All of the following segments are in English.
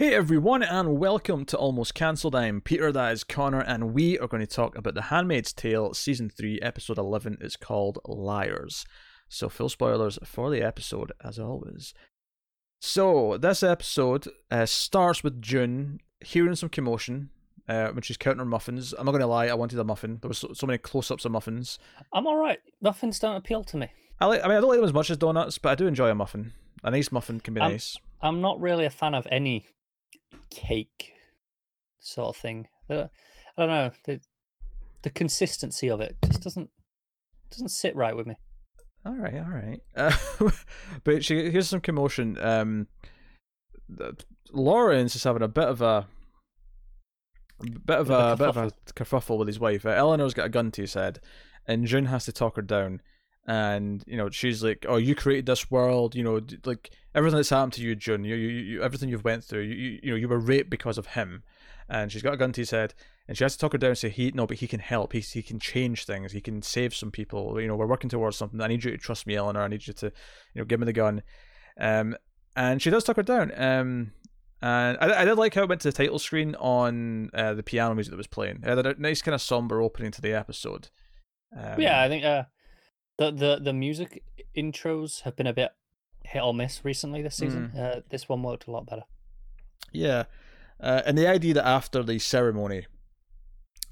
Hey everyone, and welcome to Almost Cancelled. I'm Peter, that is Connor, and we are going to talk about The Handmaid's Tale, Season 3, Episode 11. It's called Liars. So, full spoilers for the episode, as always. So, this episode uh, starts with June hearing some commotion uh, when she's counting her muffins. I'm not going to lie, I wanted a muffin. There was so, so many close ups of muffins. I'm all right. Muffins don't appeal to me. I, like, I mean, I don't like them as much as donuts, but I do enjoy a muffin. A nice muffin can be I'm- nice. I'm not really a fan of any cake sort of thing. I don't know the the consistency of it just doesn't doesn't sit right with me. All right, all right. Uh, but she here's some commotion. Um, Lawrence is having a bit of a, a bit of Bit of a, a bit of a kerfuffle with his wife. Uh, Eleanor's got a gun to his head, and June has to talk her down. And you know she's like, "Oh, you created this world. You know, like everything that's happened to you, June. You, you, you everything you've went through. You, you, you know, you were raped because of him." And she's got a gun to his head, and she has to talk her down and say, "He no, but he can help. He he can change things. He can save some people. You know, we're working towards something. I need you to trust me, Eleanor. I need you to, you know, give me the gun." Um, and she does talk her down. Um, and I, I did like how it went to the title screen on uh, the piano music that was playing. It had a nice kind of somber opening to the episode. Um, yeah, I think uh, the the the music intros have been a bit hit or miss recently this season. Uh, this one worked a lot better. Yeah. Uh, and the idea that after the ceremony,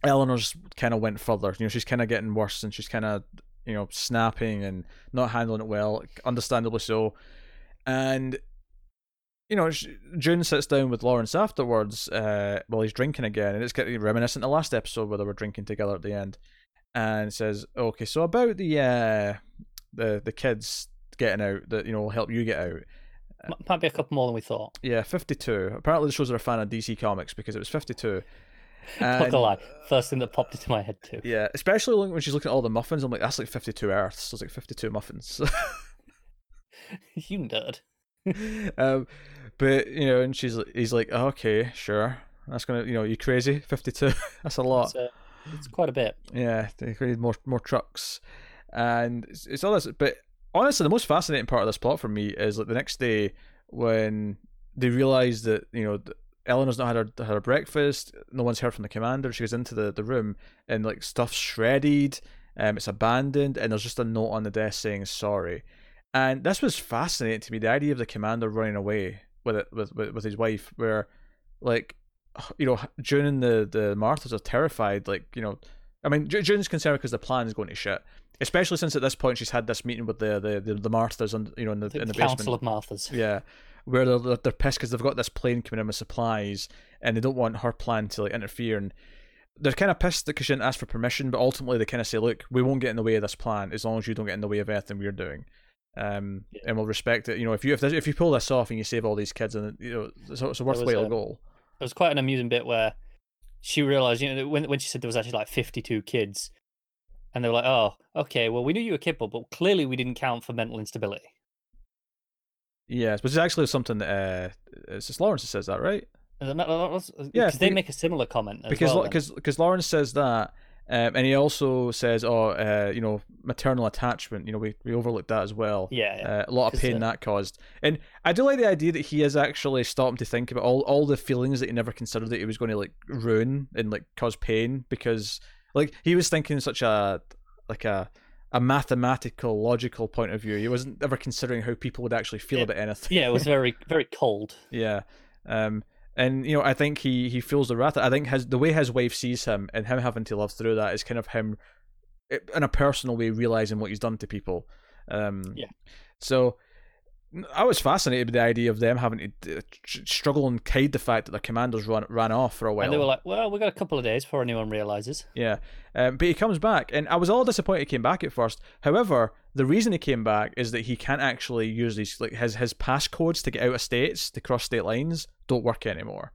Eleanor's kind of went further. You know, she's kind of getting worse and she's kind of, you know, snapping and not handling it well, understandably so. And, you know, June sits down with Lawrence afterwards uh, while he's drinking again. And it's getting reminiscent of the last episode where they were drinking together at the end. And says, okay, so about the uh, the the kids getting out that, you know, will help you get out. Might be a couple more than we thought. Yeah, 52. Apparently, the shows are a fan of DC Comics because it was 52. Not gonna lie, first thing that popped into my head too. Yeah, especially when she's looking at all the muffins, I'm like, that's like 52 Earths. So it's like 52 muffins. you nerd. um, but, you know, and she's he's like, oh, okay, sure. That's to, you know, you crazy? 52? that's a lot. Uh, it's quite a bit. Yeah, they created more more trucks, and it's, it's all this. But honestly, the most fascinating part of this plot for me is like the next day when they realize that you know Eleanor's not had her her breakfast. No one's heard from the commander. She goes into the, the room and like stuff's shredded. Um, it's abandoned, and there's just a note on the desk saying sorry. And this was fascinating to me. The idea of the commander running away with it with with, with his wife, where like you know, June and the the Marthas are terrified. Like, you know, I mean, June's concerned because the plan is going to shit. Especially since at this point she's had this meeting with the the the, the Marthas, and you know, in the, The, in the Council basement. of Marthas. Yeah, where they're they're- pissed because they've got this plane coming in with supplies, and they don't want her plan to like interfere. And they're kind of pissed because she didn't ask for permission, but ultimately they kind of say, "Look, we won't get in the way of this plan as long as you don't get in the way of anything we're doing." Um, Yeah. and we'll respect it. You know, if you if, this, if you pull this off and you save all these kids, and you know, it's, a- it's a worthwhile goal. There was quite an amusing bit where she realized, you know, when when she said there was actually like 52 kids, and they were like, "Oh, okay, well, we knew you were capable, but clearly we didn't count for mental instability." Yes, which is actually something that uh, it's just Lawrence says that, right? And that- that was- Yeah, because they make a similar comment as because well. because because Lawrence says that, um, and he also says, "Oh, uh, you know, maternal attachment. You know, we, we overlooked that as well. yeah, yeah. Uh, a lot of pain uh, that caused." And I do like the idea that he is actually stopped to think about all all the feelings that he never considered that he was going to like ruin and like cause pain because like he was thinking such a like a a mathematical logical point of view. He wasn't ever considering how people would actually feel Yeah. about anything. yeah, it was very very cold. Yeah. Um and you know, I think he he feels the wrath. I think his the way his wife sees him and him having to live through that is kind of him eh, in a personal way realizing what he's done to people. Um Yeah. So I was fascinated with the idea of them having to struggle and hide the fact that their commanders run ran off for a while. And they were like, "Well, we've got a couple of days before anyone realizes." Yeah, um, but he comes back, and I was all disappointed he came back at first. However, the reason he came back is that he can't actually use these like his his passcodes to get out of states to cross state lines don't work anymore.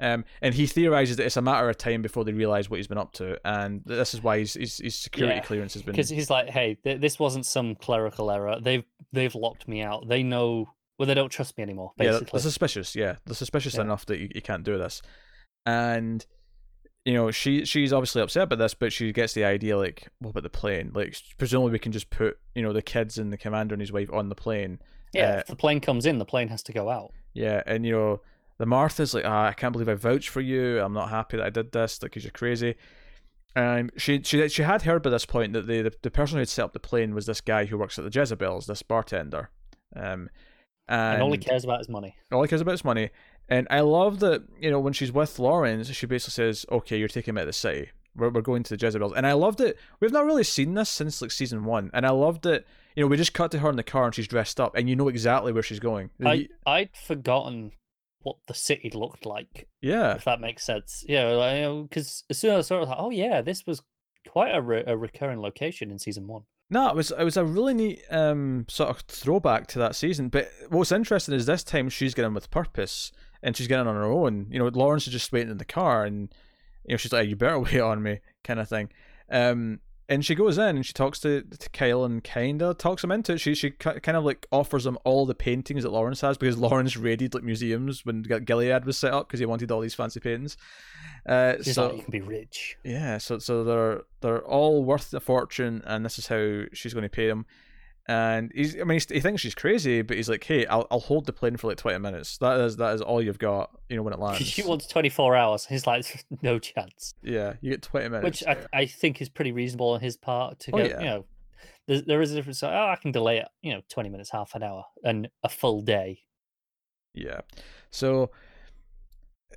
Um, and he theorizes that it's a matter of time before they realize what he's been up to, and this is why his his, his security Yeah, clearance has been. Because he's like, "Hey, th- this wasn't some clerical error. They've they've locked me out. They know well, they don't trust me anymore. Yeah, they're suspicious. Yeah, they're suspicious Yeah. enough that you, you can't do this, and you know she she's obviously upset about this, but she gets the idea like, what about the plane? Like, presumably we can just put you know the kids and the commander and his wife on the plane. yeah. uh, if the plane comes in, the plane has to go out. Yeah, and you know, the Martha's like, ah, I can't believe I vouched for you. I'm not happy that I did this, like, because you're crazy. And she she she had heard by this point that the, the the person who had set up the plane was this guy who works at the Jezebels, this bartender. Um, and, And all he cares about is money. all he cares about is money. And I love that, you know, when she's with Lawrence, she basically says, okay, you're taking me out of the city. We're, we're going to the Jezebels. And I loved it. We've not really seen this since like season one. And I loved it. You know, we just cut to her in the car and she's dressed up and you know exactly where she's going. I I'd forgotten what the city looked like, yeah. if that makes sense. Yeah, because as soon as I saw it, I was like, oh yeah, this was quite a, re- a recurring location in season one. No, it was it was a really neat um sort of throwback to that season. But what's interesting is this time she's getting with purpose and she's getting on her own. You know, Lawrence is just waiting in the car and you know she's like, "You better wait on me," kind of thing. Um, and she goes in and she talks to, to Kyle and kind of talks him into it. She she kind of like offers him all the paintings that Lawrence has because Lawrence raided like museums when Gilead was set up because he wanted all these fancy paintings. Uh, She's so like, you can be rich. yeah, so so they're they're all worth a fortune, and this is how she's going to pay them. And he's, I mean, he's, he thinks she's crazy, but he's like, "Hey, I'll I'll hold the plane for like twenty minutes. That is that is all you've got, you know, when it lands. She wants 24 hours. He's like, no chance. yeah, you get twenty minutes. Which I, I think is pretty reasonable on his part to Oh, go, yeah. you know, there, there is a difference. Oh, I can delay it, you know, 20 minutes, half an hour, and a full day. Yeah. So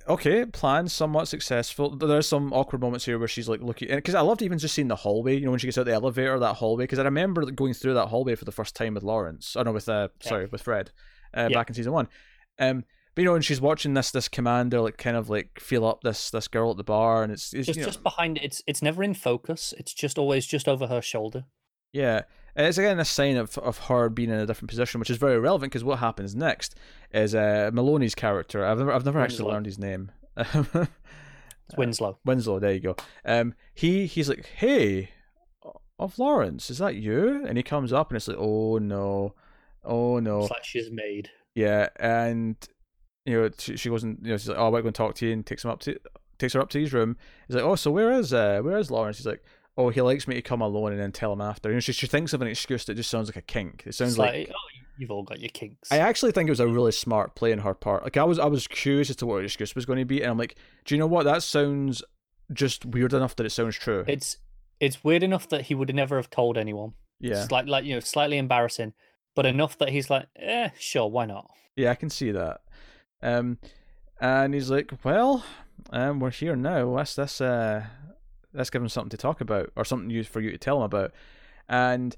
okay, plan somewhat successful. There's some awkward moments here where she's like looking because I loved even just seeing the hallway. You know, when she gets out the elevator, that hallway. Because I remember going through that hallway for the first time with Lawrence. Oh no, with uh, Yeah. sorry, with Fred, uh, Yeah. back in season one. Um, but you know, and she's watching this this commander like kind of like feel up this this girl at the bar, and it's, it's Just you know, just behind it. It's it's never in focus. It's just always just over her shoulder. Yeah, it's again a sign of of her being in a different position, which is very relevant because what happens next is uh, Meloni's character. I've never I've never actually learned his name. It's Winslow. Winslow, there you go. Um, he he's like, hey, of Lawrence, is that you? And he comes up and it's like, oh no, oh no, It's like she's made. yeah. And you know, she, she goes and you know, she's like, oh, I'm going to talk to you, and takes him up to takes her up to his room. He's like, oh, so where is uh where is Lawrence? He's like. Oh, he likes me to come alone and then tell him after. You know, she, she thinks of an excuse that just sounds like a kink. It sounds like like, oh, you've all got your kinks. I actually think it was a really smart play on her part. Like I was, I was curious as to what her excuse was going to be, and I'm like, do you know what? That sounds just weird enough that it sounds true. It's it's weird enough that he would never have told anyone. yeah, It's like like you know, slightly embarrassing, but enough that he's like, eh, sure, why not? yeah, I can see that. Um, and he's like, well, um, we're here now. Let's let's uh, let's give him something to talk about or something for you to tell him about. And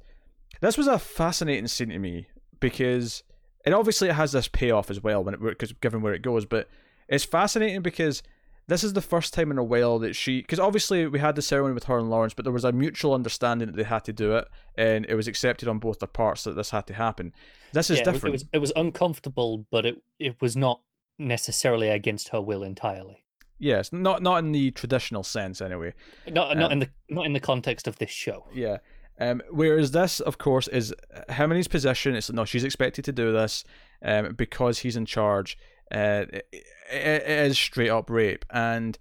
this was a fascinating scene to me because it obviously it has this payoff as well when it because given where it goes, but it's fascinating because this is the first time in a while that she because obviously we had the ceremony with her and Lawrence, but there was a mutual understanding that they had to do it, and it was accepted on both their parts that this had to happen. This is yeah, different. It was it was uncomfortable, but it it was not necessarily against her will entirely. Yes, not not in the traditional sense anyway. Not Um, not in the not in the context of this show. Yeah. Um, whereas this, of course, is Heminy's position. It's no, she's expected to do this um, because he's in charge. Uh, it, it is straight up rape, and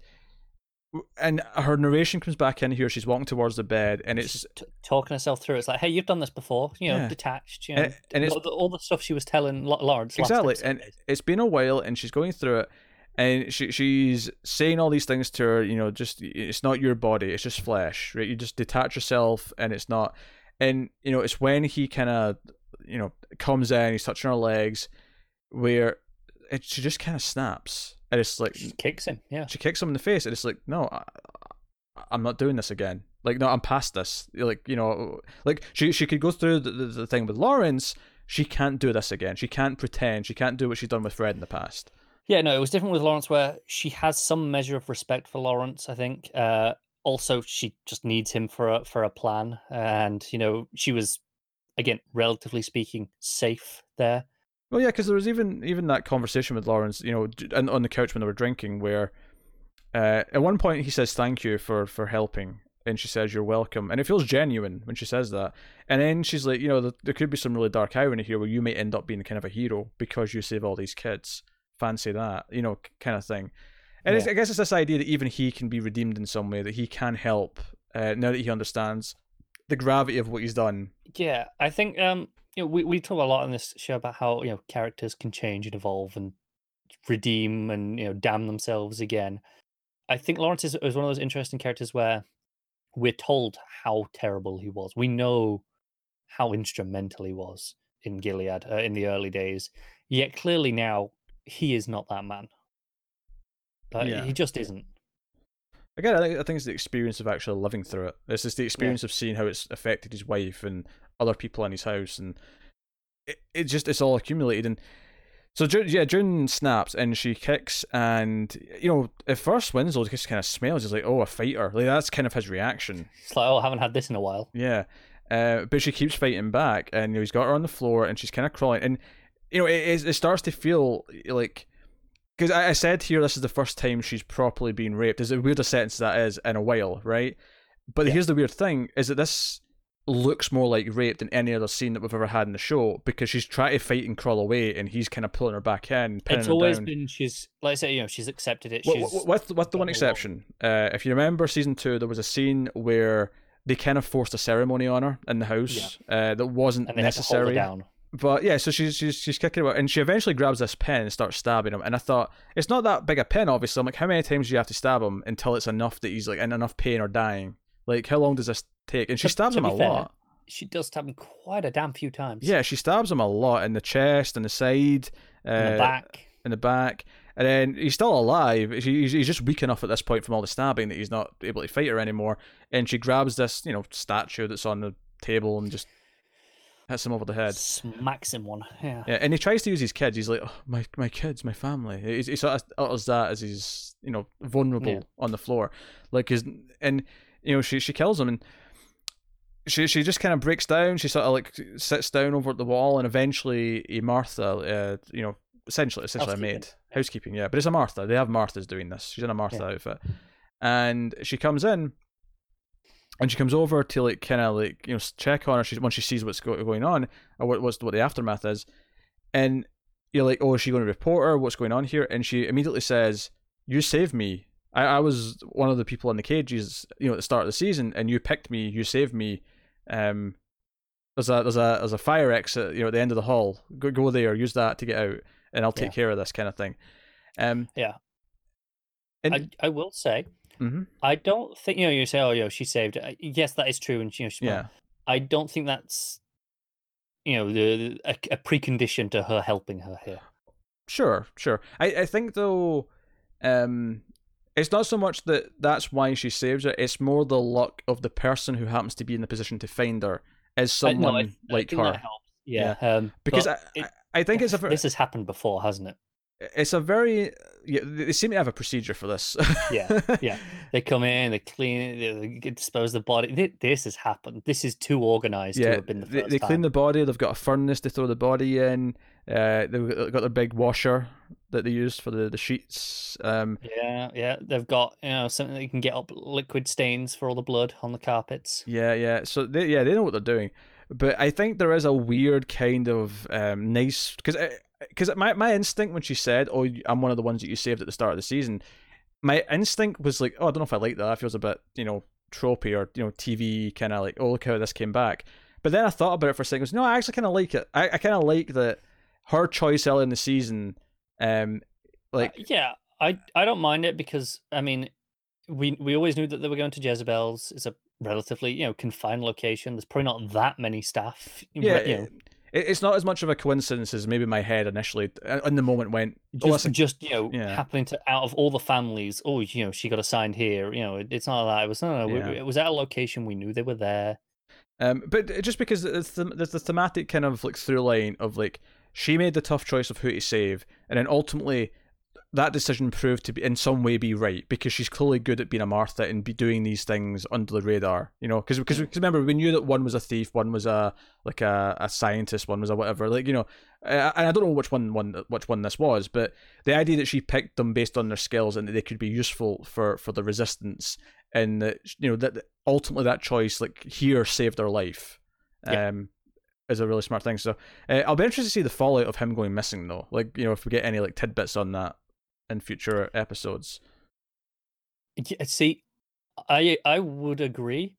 and her narration comes back in here. She's walking towards the bed, and it's t- talking herself through. It's like, hey, you've done this before. You know, Yeah. detached. You know, And- and it's- all, the, all the stuff she was telling Lawrence. exactly, and it's been a while, and she's going through it, and she she's saying all these things to her. You know, just it's not your body; it's just flesh, right? You just detach yourself, and it's not. And you know, it's when he kind of you know comes in, he's touching her legs, where it, she just kind of snaps, and it's like she kicks him. Yeah, she kicks him in the face, and it's like, no, I, I'm not doing this again. Like, no, I'm past this. Like, you know, like she she could go through the, the, the thing with Lawrence. She can't do this again. She can't pretend. She can't do what she's done with Fred in the past. Yeah. No, it was different with Lawrence, where she has some measure of respect for Lawrence. I think. Uh, also, she just needs him for a for a plan, and you know, she was again, relatively speaking, safe there. Well, yeah, because there was even even that conversation with Lawrence, you know, and on the couch when they were drinking, where uh, at one point he says thank you for for helping, and she says you're welcome, and it feels genuine when she says that. And then she's like, you know, there, there could be some really dark irony here where you may end up being kind of a hero because you save all these kids. Fancy that, you know, kind of thing. And it's, Yeah. I guess it's this idea that even he can be redeemed in some way, that he can help uh, now that he understands the gravity of what he's done. Yeah, I think um, you know, we we talk a lot on this show about how you know characters can change and evolve and redeem and you know damn themselves again. I think Lawrence is, is one of those interesting characters where we're told how terrible he was. We know how instrumental he was in Gilead uh, in the early days. Yet clearly now he is not that man. Yeah. He just isn't. Again, I think, I think it's the experience of actually living through it. It's just the experience of seeing how it's affected his wife and other people in his house, and it, it just it's all accumulated. And so, yeah, June snaps and she kicks, and you know, at first Winslow just kind of smells. He's like, "Oh, a fighter!" Like that's kind of his reaction. It's like, oh, I haven't had this in a while. Yeah, uh, but she keeps fighting back, and you know, he's got her on the floor, and she's kind of crawling, and you know, it, it, it starts to feel like because I, I said here this is the first time she's properly been raped. As weird a sentence that is in a while, right? But Yeah. here's the weird thing: is that this looks more like rape than any other scene that we've ever had in the show because she's trying to fight and crawl away, and he's kind of pulling her back in, It's her always been she's like I say, you know, she's accepted it. Wi- She's wi- with with the one exception, uh, if you remember season two, there was a scene where they kind of forced a ceremony on her in the house uh, that wasn't and they had to hold her necessary. down. But yeah, so she's she's she's kicking about, and she eventually grabs this pen and starts stabbing him. And I thought it's not that big a pen, obviously. I'm like, how many times do you have to stab him until it's enough that he's like in enough pain or dying? Like, how long does this take? And she stabs to him a fair, lot. She does stab him quite a damn few times. Yeah, she stabs him a lot in the chest and the side, uh, in the back. in the back, and then he's still alive. He's, he's just weak enough at this point from all the stabbing that he's not able to fight her anymore. And she grabs this, you know, statue that's on the table and just hits him over the head. Smacks him one. Yeah. Yeah, and he tries to use his kids. He's like, oh, my my kids, my family. He, he sort of utters that as he's you know vulnerable Yeah. on the floor, like his and you know she she kills him and. She she just kind of breaks down. She sort of like sits down over at the wall, and eventually a Martha, uh, you know, essentially essentially a maid, housekeeping, yeah. But it's a Martha. They have Marthas doing this. She's in a Martha Yeah. outfit, and she comes in, and she comes over to like kind of like you know check on her. She once she sees what's go- going on or what what's what the aftermath is, and you're like, oh, is she going to report her? What's going on here? And she immediately says, "You saved me. I, I was one of the people in the cages, you know, at the start of the season, and you picked me. You saved me. Um, there's a there's a there's a fire exit, you know, at the end of the hall. Go go there. Use that to get out, and I'll take Yeah. care of this kind of thing." Um, Yeah. and I, I will say, mhm, I don't think you know. You say, "Oh, yo, she saved." it." Yes, that is true, and you know, she's yeah, I don't think that's you know the a, a precondition to her helping her here. Sure, sure. I, I think though, um, it's not so much that that's why she saves her. It's more the luck of the person who happens to be in the position to find her is I- no, someone I- I like think her. helps. Yeah, Um, because I, it- I, I think it's a this has happened before, hasn't it? It's a very yeah, they seem to have a procedure for this. Yeah, yeah. They come in, they clean it, they dispose the body. This has happened. This is too organized to yeah. have been the They, first they clean the body. They've got a furnace to throw the body in. Uh, they've got their big washer that they use for the the sheets. Um, Yeah, yeah. They've got you know something that you can get up liquid stains for all the blood on the carpets. Yeah, yeah. So they, yeah, they know what they're doing, but I think there is a weird kind of um, nice because because my my instinct when she said, "Oh, I'm one of the ones that you saved at the start of the season," my instinct was like, "Oh, I don't know if I like that. That feels a bit you know tropey or you know TV kind of like, oh look how this came back." But then I thought about it for a second. I was, no, I actually kind of like it. I, I kind of like that her choice early in the season. Um, like Uh, yeah, I I don't mind it because I mean, we we always knew that they were going to Jezebel's. It's a relatively you know confined location. There's probably not that many staff. yeah, you know, it, it's not as much of a coincidence as maybe my head initially uh, in the moment went. Oh, just, a just you know yeah. happening to out of all the families. Oh, you know, she got assigned here. You know, it, it's not like that. It was no, no, Yeah. it was at a location we knew they were there. Um, but just because it's the, there's the thematic kind of like through line of like she made the tough choice of who to save, and then ultimately that decision proved to be in some way be right because she's clearly good at being a Martha and be doing these things under the radar, you know. Because because remember we knew that one was a thief, one was a like a, a scientist, one was a whatever, like you know. And I don't know which one one which one this was, but the idea that she picked them based on their skills and that they could be useful for for the resistance and that you know that ultimately that choice like here saved her life Yeah. um is a really smart thing so uh, i'll be interested to see the fallout of him going missing though like you know if we get any like tidbits on that in future episodes See, I I would agree,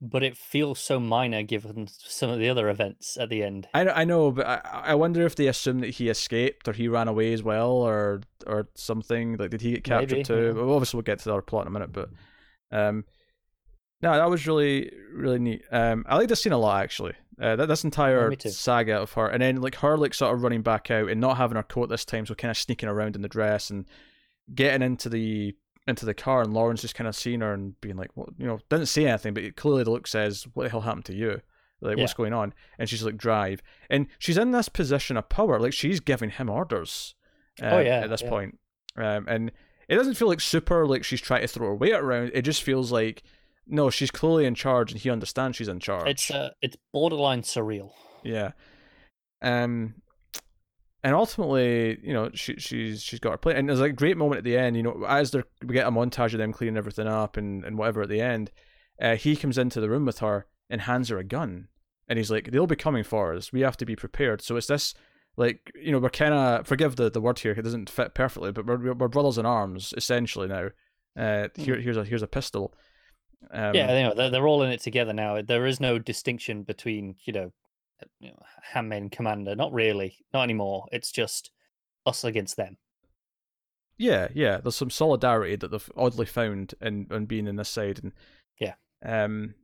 but it feels so minor given some of the other events at the end. I I know, but I I wonder if they assume that he escaped or he ran away as well or or something. Like, did he get captured Maybe, too? yeah. Well, obviously, we'll get to the other plot in a minute, but um, no, that was really really neat. Um, I like this scene a lot actually. Uh, that this entire too. saga of her, and then like her like sort of running back out and not having her coat this time, so kind of sneaking around in the dress and getting into the into the car, and Lawrence just kind of seeing her and being like, well, you know, didn't say anything, but clearly the look says, "What the hell happened to you?" Like, what's going on? And she's like, "Drive," and she's in this position of power, like she's giving him orders. Oh, um, yeah, at this yeah. point. um, and it doesn't feel like super like she's trying to throw her weight around. It just feels like no, she's clearly in charge, and he understands she's in charge. It's uh, it's borderline surreal. Yeah. Um and ultimately, you know, she she's she's got her plate. And there's a great moment at the end, you know, as they're we get a montage of them cleaning everything up and, and whatever at the end, uh, he comes into the room with her and hands her a gun. And he's like, They'll be coming for us. We have to be prepared. So it's this like, you know, we're kinda forgive the, the word here, it doesn't fit perfectly, but we're we're brothers in arms, essentially now. Uh here here's a here's a pistol. Um, yeah, you know, they're, they're all in it together now. There is no distinction between you know, uh, you know, handmaid and commander. Not really, not anymore. It's just us against them. Yeah, yeah. There's some solidarity that they've oddly found in, in being in this side, and Yeah. um,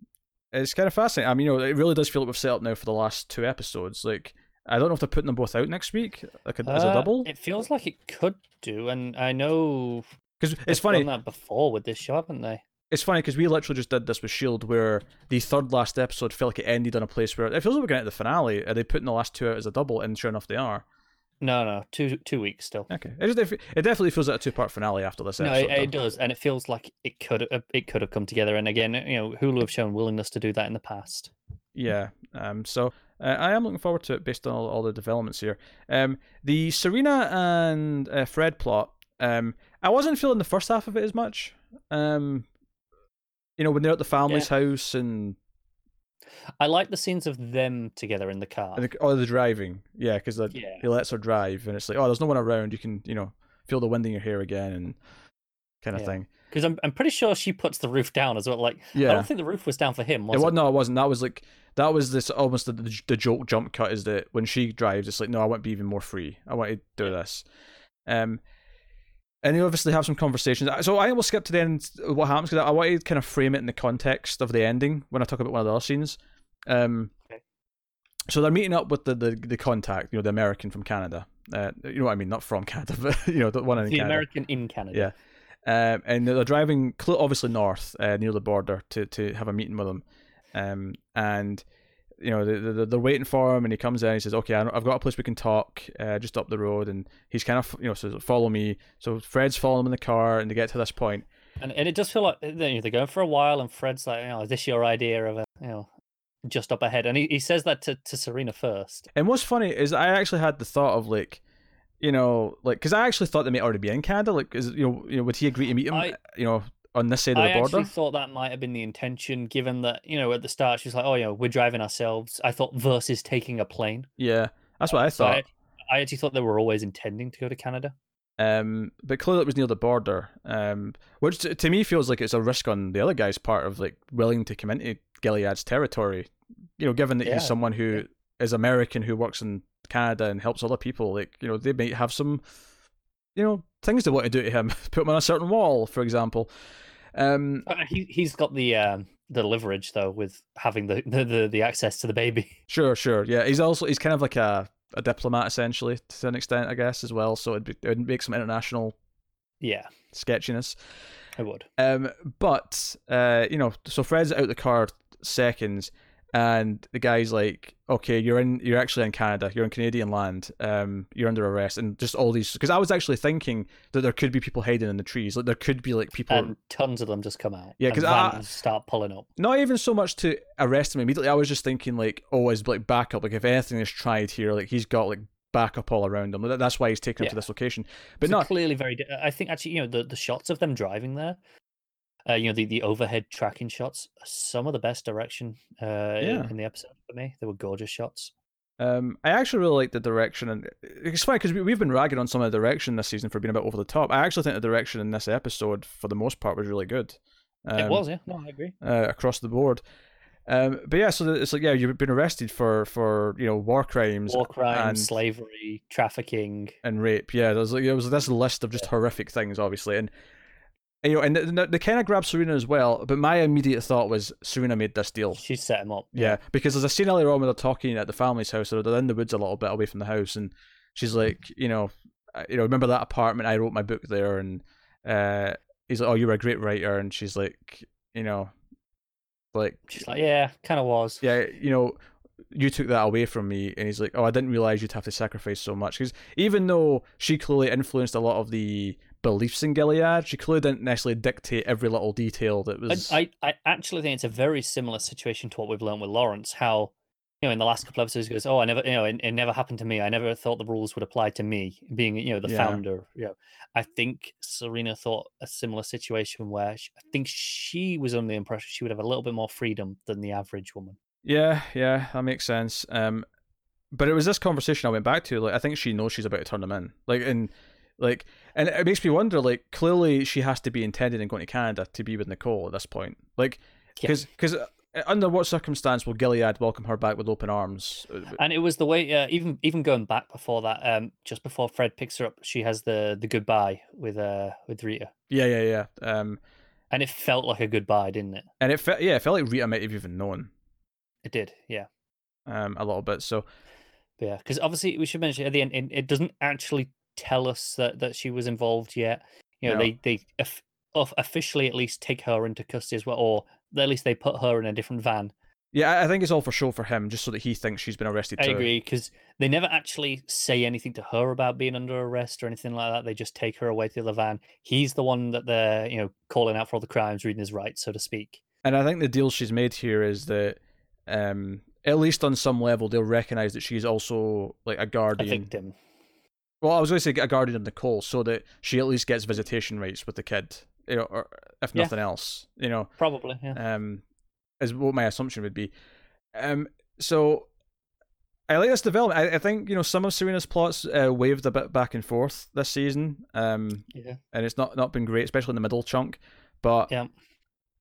it's kind of fascinating. I mean, you know, it really does feel like we've set up now for the last two episodes. Like, I don't know if they're putting them both out next week, like a, as a Uh, double, It feels like it could do, and I know because it's funny. done that before with this show, haven't they? It's funny because we literally just did this with Shield, where the third last episode felt like it ended on a place where it feels like we're getting to the finale. Are they putting the last two out as a double? And sure enough, they are. No, no, two two weeks still. Okay, it, just, it definitely feels like a two part finale after this No, episode. it, it does, and it feels like it could have it could have come together. And again, you know, Hulu have shown willingness to do that in the past. Yeah. Um. So uh, I am looking forward to it based on all, all the developments here. Um. The Serena and uh, Fred plot. Um. I wasn't feeling the first half of it as much. Um. You know when they're at the family's house and, I like the scenes of them together in the car. and the, oh the driving. Yeah, because Yeah. he lets her drive and it's like oh there's no one around. You can you know feel the wind in your hair again and kind of Yeah. thing. Because I'm I'm pretty sure she puts the roof down as well. Like yeah. I don't think the roof was down for him. Was it it? no, it wasn't. That was like that was this almost the, the, the joke jump cut is that when she drives, it's like no, I want to be even more free. I want to do this. Um, and they obviously have some conversations. So I will skip to the end. of What happens? Because I want to kind of frame it in the context of the ending when I talk about one of the other scenes. Um, Okay. so they're meeting up with the, the the contact, you know, the American from Canada. Uh, you know what I mean? Not from Canada, but you know the one in the Canada. American in Canada. Yeah. Um, and they're driving cl- obviously north uh, near the border to, to have a meeting with them, Um, and you know they, they, they're waiting for him, and he comes in. and He says, "Okay, I know- I've got a place we can talk, uh, just up the road." And he's kind of you know says, "Follow me." So Fred's following him in the car, and they get to this point. And and it does feel like you know, they're going for a while, and Fred's like, "Oh, is this your idea of a you know just up ahead?" And he, he says that to, to Serena first. And what's funny is I actually had the thought of like, you know, like because I actually thought they might already be in Canada. Like, is you know, you know, would he agree to meet him? I- you know, on this side of I the border. actually thought that might have been the intention, given that you know at the start she's like, "Oh, know, we're driving ourselves." I thought versus taking a plane. Yeah, that's what I So thought. I, I actually thought they were always intending to go to Canada. Um, but clearly it was near the border, um, which to, to me feels like it's a risk on the other guy's part of like willing to come into Gilead's territory. You know, given that Yeah, he's someone who yeah. is American who works in Canada and helps other people, like you know, they might have some, you know, things they want to do to him. Put him on a certain wall, for example. Um, Uh, He he's got the um, the leverage though with having the, the the the access to the baby. sure, sure, yeah. He's also he's kind of like a a diplomat essentially to an extent, I guess, as well. So it'd, be, it'd make some international Yeah, sketchiness. I would. Um, but uh, you know, so Fred's out the car seconds, and the guy's like, "Okay, you're in. You're actually in Canada. You're in Canadian land. Um, you're under arrest." And just all these, because I was actually thinking that there could be people hiding in the trees. Like there could be like people. And tons of them just come out. Yeah, because I- start pulling up. not even so much to arrest him immediately. I was just thinking like, oh, as like backup. Like if anything is tried here, like he's got like backup all around him. That's why he's taken him to this location. But So not clearly very. I think actually, you know, the, the shots of them driving there, uh, you know, the, the overhead tracking shots, some of the best direction uh, Yeah. in the episode for me. They were gorgeous shots. Um, I actually really like the direction, and it's funny because we, we've been ragging on some of the direction this season for being a bit over the top. I actually think the direction in this episode, for the most part, was really good. it Um, was, yeah. No, I agree. uh, across the board. Um, but yeah, so it's like yeah, you've been arrested for for you know war crimes, war crimes, and, slavery, trafficking, and rape. Yeah, there's like it was this list of just yeah. horrific things, obviously, and you know, and they, they kind of grabbed Serena as well. But my immediate thought was Serena made this deal. She set him up. Yeah, because there's a scene earlier on where they're talking at the family's house, or they're in the woods a little bit away from the house, and she's like, you know, you know, remember that apartment? I wrote my book there, and uh, he's like, oh, you were a great writer, and she's like, you know, like she's like, yeah, kind of was. Yeah, you know, you took that away from me, and he's like, oh, I didn't realize you'd have to sacrifice so much, because even though she clearly influenced a lot of the beliefs in Gilead. She clearly didn't necessarily dictate every little detail that was. I, I, actually think it's a very similar situation to what we've learned with Lawrence. How you know in the last couple of episodes he goes, "Oh, I never, you know, it, it, never happened to me. I never thought the rules would apply to me, being you know the yeah. founder." You know, I think Serena thought a similar situation where she, I think she was under the impression she would have a little bit more freedom than the average woman. Yeah, yeah, that makes sense. Um, but it was this conversation I went back to. Like, I think she knows she's about to turn them in. Like, and like, and it makes me wonder. Like, clearly she has to be intended in going to Canada to be with Nicole at this point. Like, because because uh, under what circumstance will Gilead welcome her back with open arms? And it was the way, uh, even even going back before that, um, just before Fred picks her up, she has the the goodbye with uh with Rita. Yeah, yeah, yeah. Um, and it felt like a goodbye, didn't it? And it felt yeah, it felt like Rita might have even known. It did, yeah. Um, a little bit. So, yeah, because obviously we should mention at the end, it doesn't actually tell us that, that she was involved yet. You know, no. they they officially at least take her into custody as well, or at least they put her in a different van. Yeah, I think it's all for show for him, just so that he thinks she's been arrested. I too. agree because they never actually say anything to her about being under arrest or anything like that. They just take her away to the other van. He's the one that they're you know calling out for all the crimes, reading his rights, so to speak. And I think the deal she's made here is that, um, at least on some level, they'll recognize that she's also like a guardian. A victim. Well, I was going to say a guardian of Nicole, so that she at least gets visitation rights with the kid, you know, or if nothing yeah. else, you know. Probably, yeah. Um, is what my assumption would be. Um, so I like this development. I, I think you know some of Serena's plots uh, waved a bit back and forth this season. Um, yeah, and it's not not been great, especially in the middle chunk. But yeah.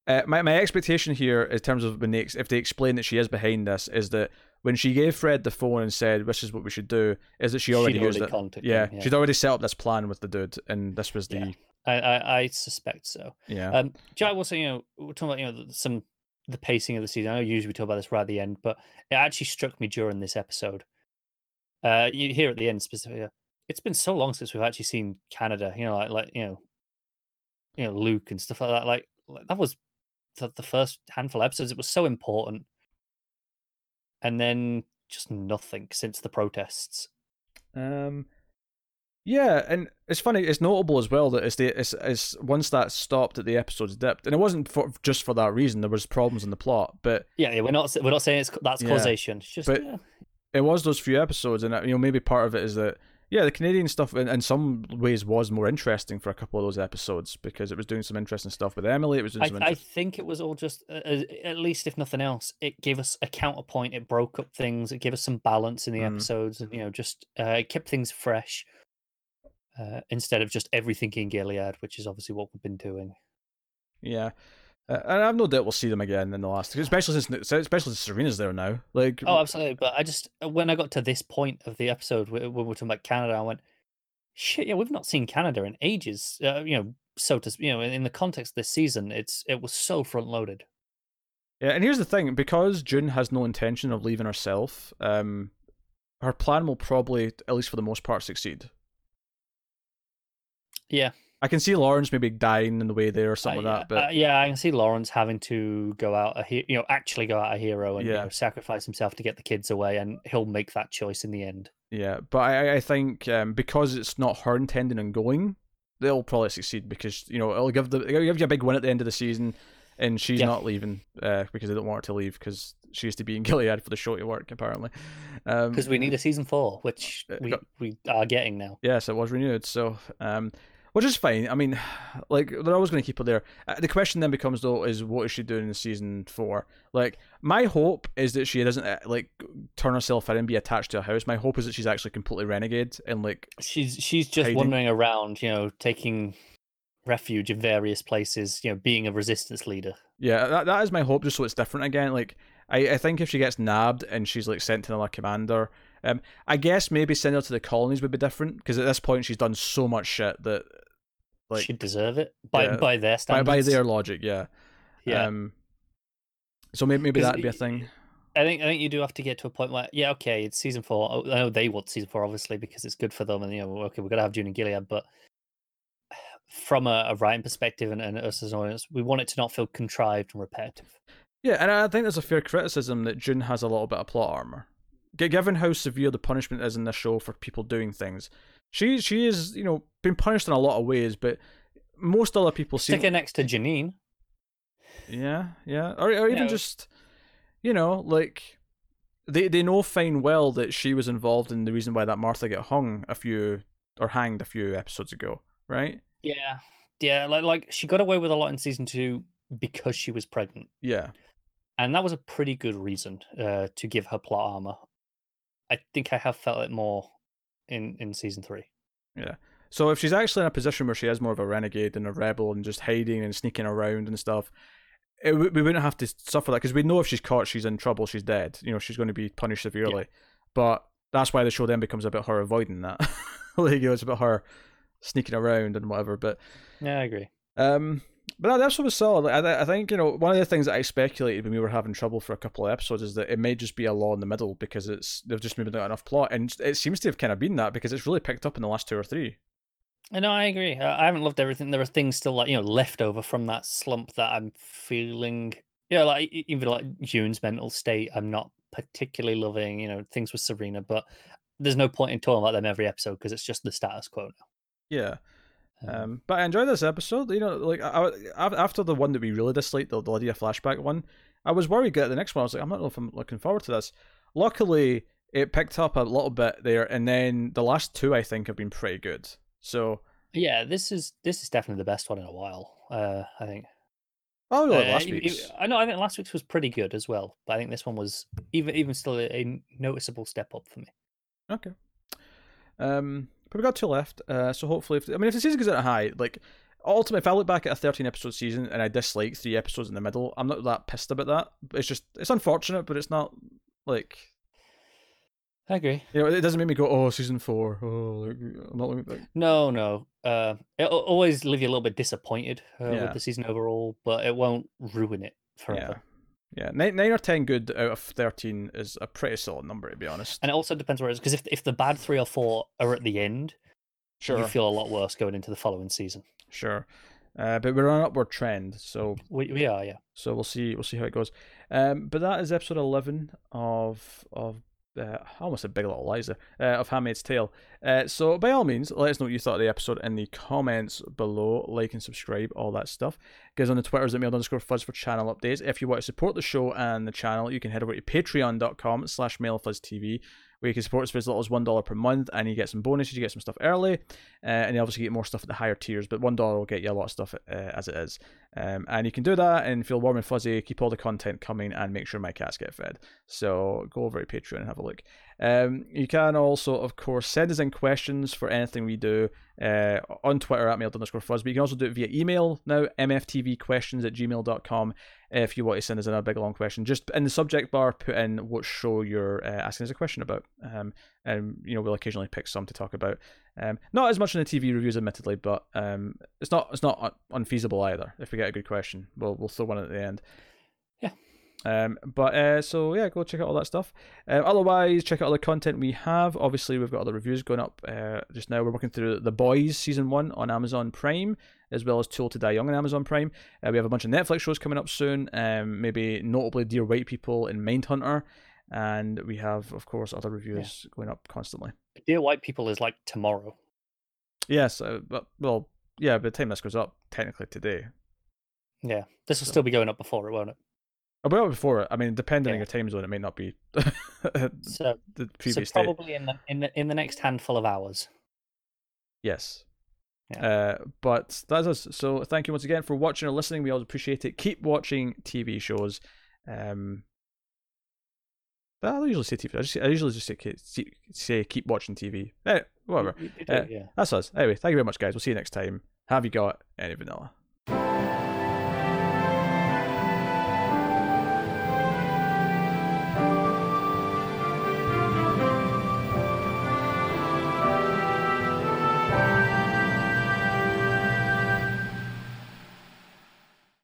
Uh, my my expectation here, in terms of when they if they explain that she is behind this, is that when she gave Fred the phone and said, "This is what we should do," is that she already she'd used already it. Yeah, him, yeah, she'd already set up this plan with the dude, and this was the. Yeah. I, I, I suspect so. Yeah. Um, Jack was saying, you know, we're talking about you know some the pacing of the season. I know usually we talk about this right at the end, but it actually struck me during this episode. Uh, you hear at the end specifically. It's been so long since we've actually seen Canada. You know, like like you know, you know Luke and stuff like that. Like, like that was the, the first handful of episodes. It was so important and then just nothing since the protests. Um, yeah, and it's funny. It's notable as well that it's the it's, it's once that stopped that the episodes dipped, and it wasn't for just for that reason. There was problems in the plot, but yeah, yeah we're not we're not saying it's that's causation. Yeah, it's just but yeah. it was those few episodes, and you know maybe part of it is that yeah, the Canadian stuff in, in some ways was more interesting for a couple of those episodes because it was doing some interesting stuff with Emily. It was doing I, I think it was all just, uh, uh, at least if nothing else, it gave us a counterpoint. It broke up things. It gave us some balance in the mm. episodes, and you know, just uh, it kept things fresh uh, instead of just everything in Gilead, which is obviously what we've been doing. Yeah. Uh, and I've no doubt we'll see them again in the last, especially since especially since Serena's there now. Like, oh, absolutely. But I just when I got to this point of the episode when we were talking about Canada, I went, shit, yeah, we've not seen Canada in ages. Uh, you know, so to you know, in the context of this season, it's it was so front loaded. Yeah, and here's the thing: because June has no intention of leaving herself, um, her plan will probably, at least for the most part, succeed. Yeah, I can see Lawrence maybe dying in the way there or something uh, like that. But uh, yeah, I can see Lawrence having to go out a he- you know actually go out a hero and yeah. you know, sacrifice himself to get the kids away, and he'll make that choice in the end. Yeah, but I I think um, because it's not her intending on going, they'll probably succeed because you know it'll give the it'll give you a big win at the end of the season, and she's yeah. not leaving uh, because they don't want her to leave because she used to be in Gilead for the show to work apparently. Because um, we need a season four, which uh, we, we are getting now. Yes, it was renewed. So um, which is fine. I mean, like they're always going to keep her there. Uh, the question then becomes though is what is she doing in season four? Like my hope is that she doesn't uh, like turn herself in and be attached to a house. My hope is that she's actually completely renegade and like she's she's just hiding. wandering around, you know, taking refuge in various places. You know, being a resistance leader. Yeah, that, that is my hope. Just so it's different again. Like I, I think if she gets nabbed and she's like sent to another commander, um, I guess maybe send her to the colonies would be different because at this point she's done so much shit that like She'd deserve it by yeah, by their by, standards. by their logic, yeah. yeah. Um, so maybe maybe that'd be a thing. I think I think you do have to get to a point where yeah, okay, it's season four. Oh, I know they want season four obviously because it's good for them, and you know, okay, we're gonna have June and Gilead, but from a, a writing perspective and, and us as an audience, we want it to not feel contrived and repetitive. Yeah, and I think there's a fair criticism that June has a little bit of plot armor. Given how severe the punishment is in this show for people doing things, she she is you know been punished in a lot of ways, but most other people see Stick her next to Janine. Yeah, yeah, or or even know- just you know like they they know fine well that she was involved in the reason why that Martha got hung a few or hanged a few episodes ago, right? Yeah, yeah, like like she got away with a lot in season two because she was pregnant, Yeah, and that was a pretty good reason uh, to give her plot armor. I think I have felt it more in in season three. Yeah. So if she's actually in a position where she is more of a renegade and a rebel and just hiding and sneaking around and stuff, it, we wouldn't have to suffer that because we know if she's caught, she's in trouble, she's dead. You know, she's going to be punished severely. But that's why the show then becomes about her avoiding that. like, you know, it's about her sneaking around and whatever. But Yeah, I agree. um, but that episode was solid. Like, I, I think you know one of the things that I speculated when we were having trouble for a couple of episodes is that it may just be a law in the middle because it's they've just maybe not enough plot, and it seems to have kind of been that because it's really picked up in the last two or three. I know, I agree. Uh, I haven't loved everything. There are things still like you know left over from that slump that I'm feeling. Yeah, like e- even like June's mental state, I'm not particularly loving. You know, things with Serena, but there's no point in talking about them every episode because it's just the status quo now. Um, Um, but I enjoyed this episode. You know, like I, I, after the one that we really disliked, the, the Lydia flashback one, I was worried get the next one. I was like, I'm not know if I'm looking forward to this. Luckily, it picked up a little bit there, and then the last two I think have been pretty good. So yeah, this is this is definitely the best one in a while. Uh, I think. Really like Uh, last week's. I know. I think last week's was pretty good as well, but I think this one was even even still a, a noticeable step up for me. Okay. Um, but we got two left. Uh, so hopefully, if I mean, if the season goes at a high, like ultimately, if I look back at a thirteen episode season and I dislike three episodes in the middle, I'm not that pissed about that. It's just it's unfortunate, but it's not like I agree. you know, it doesn't make me go, oh, season four. Oh, like, I'm not looking like No, no. Uh, it'll always leave you a little bit disappointed uh, Yeah. with the season overall, but it won't ruin it forever. Yeah, nine, nine or ten good out of thirteen is a pretty solid number to be honest. And it also depends where it is, because if if the bad three or four are at the end, Sure, you feel a lot worse going into the following season. sure. Uh, but we're on an upward trend, so We, we are, yeah. so we'll see we'll see how it goes. Um, but that is episode eleven of of uh, almost a Big Little Lies there, uh, of Handmaid's Tale. Uh, so by all means, let us know what you thought of the episode in the comments below. Like and subscribe, all that stuff. Guys on the Twitters at mild underscore fuzz for channel updates. If you want to support the show and the channel, you can head over to patreon.com slash mildfuzztv where you can support us for as little as $1 per month and you get some bonuses, you get some stuff early, uh, and you obviously get more stuff at the higher tiers, but $1 will get you a lot of stuff uh, as it is. Um, and you can do that and feel warm and fuzzy, keep all the content coming, and make sure my cats get fed. So go over to Patreon and have a look. Um, you can also, of course, send us in questions for anything we do uh, on Twitter at mild underscore fuzz, but you can also do it via email now, mftvquestions at gmail.com if you want to send us in a big long question. Just in the subject bar, put in what show you're uh, asking us a question about. Um, and, you know, we'll occasionally pick some to talk about. Um, not as much in the TV reviews, admittedly, but um, it's not it's not unfeasible either. If we get a good question, we'll we'll throw one at the end. Yeah. Um, but uh, so yeah, go check out all that stuff. Um, otherwise, check out all the content we have. Obviously, we've got other reviews going up uh, just now. We're working through The Boys season one on Amazon Prime, as well as Too Old to Die Young on Amazon Prime. Uh, we have a bunch of Netflix shows coming up soon. Um, maybe notably Dear White People and Mindhunter, and we have, of course, other reviews going up constantly. Dear White People is like tomorrow. Yes, uh, but well, yeah. By the time this goes up, technically today. Yeah. This will So- still be going up before it, won't it? Well, before it. I mean, depending on Yeah. your time zone, it may not be So, the so previous day. probably in the, in the in the next handful of hours. Yes. Yeah. Uh, but that's us. So thank you once again for watching or listening. We always appreciate it. Keep watching TV shows. Um, I don't usually say TV. I, just, I usually just say, say keep watching TV. Eh, whatever. Do, Uh, yeah. That's us. Anyway, thank you very much, guys. We'll see you next time. Have you got any vanilla?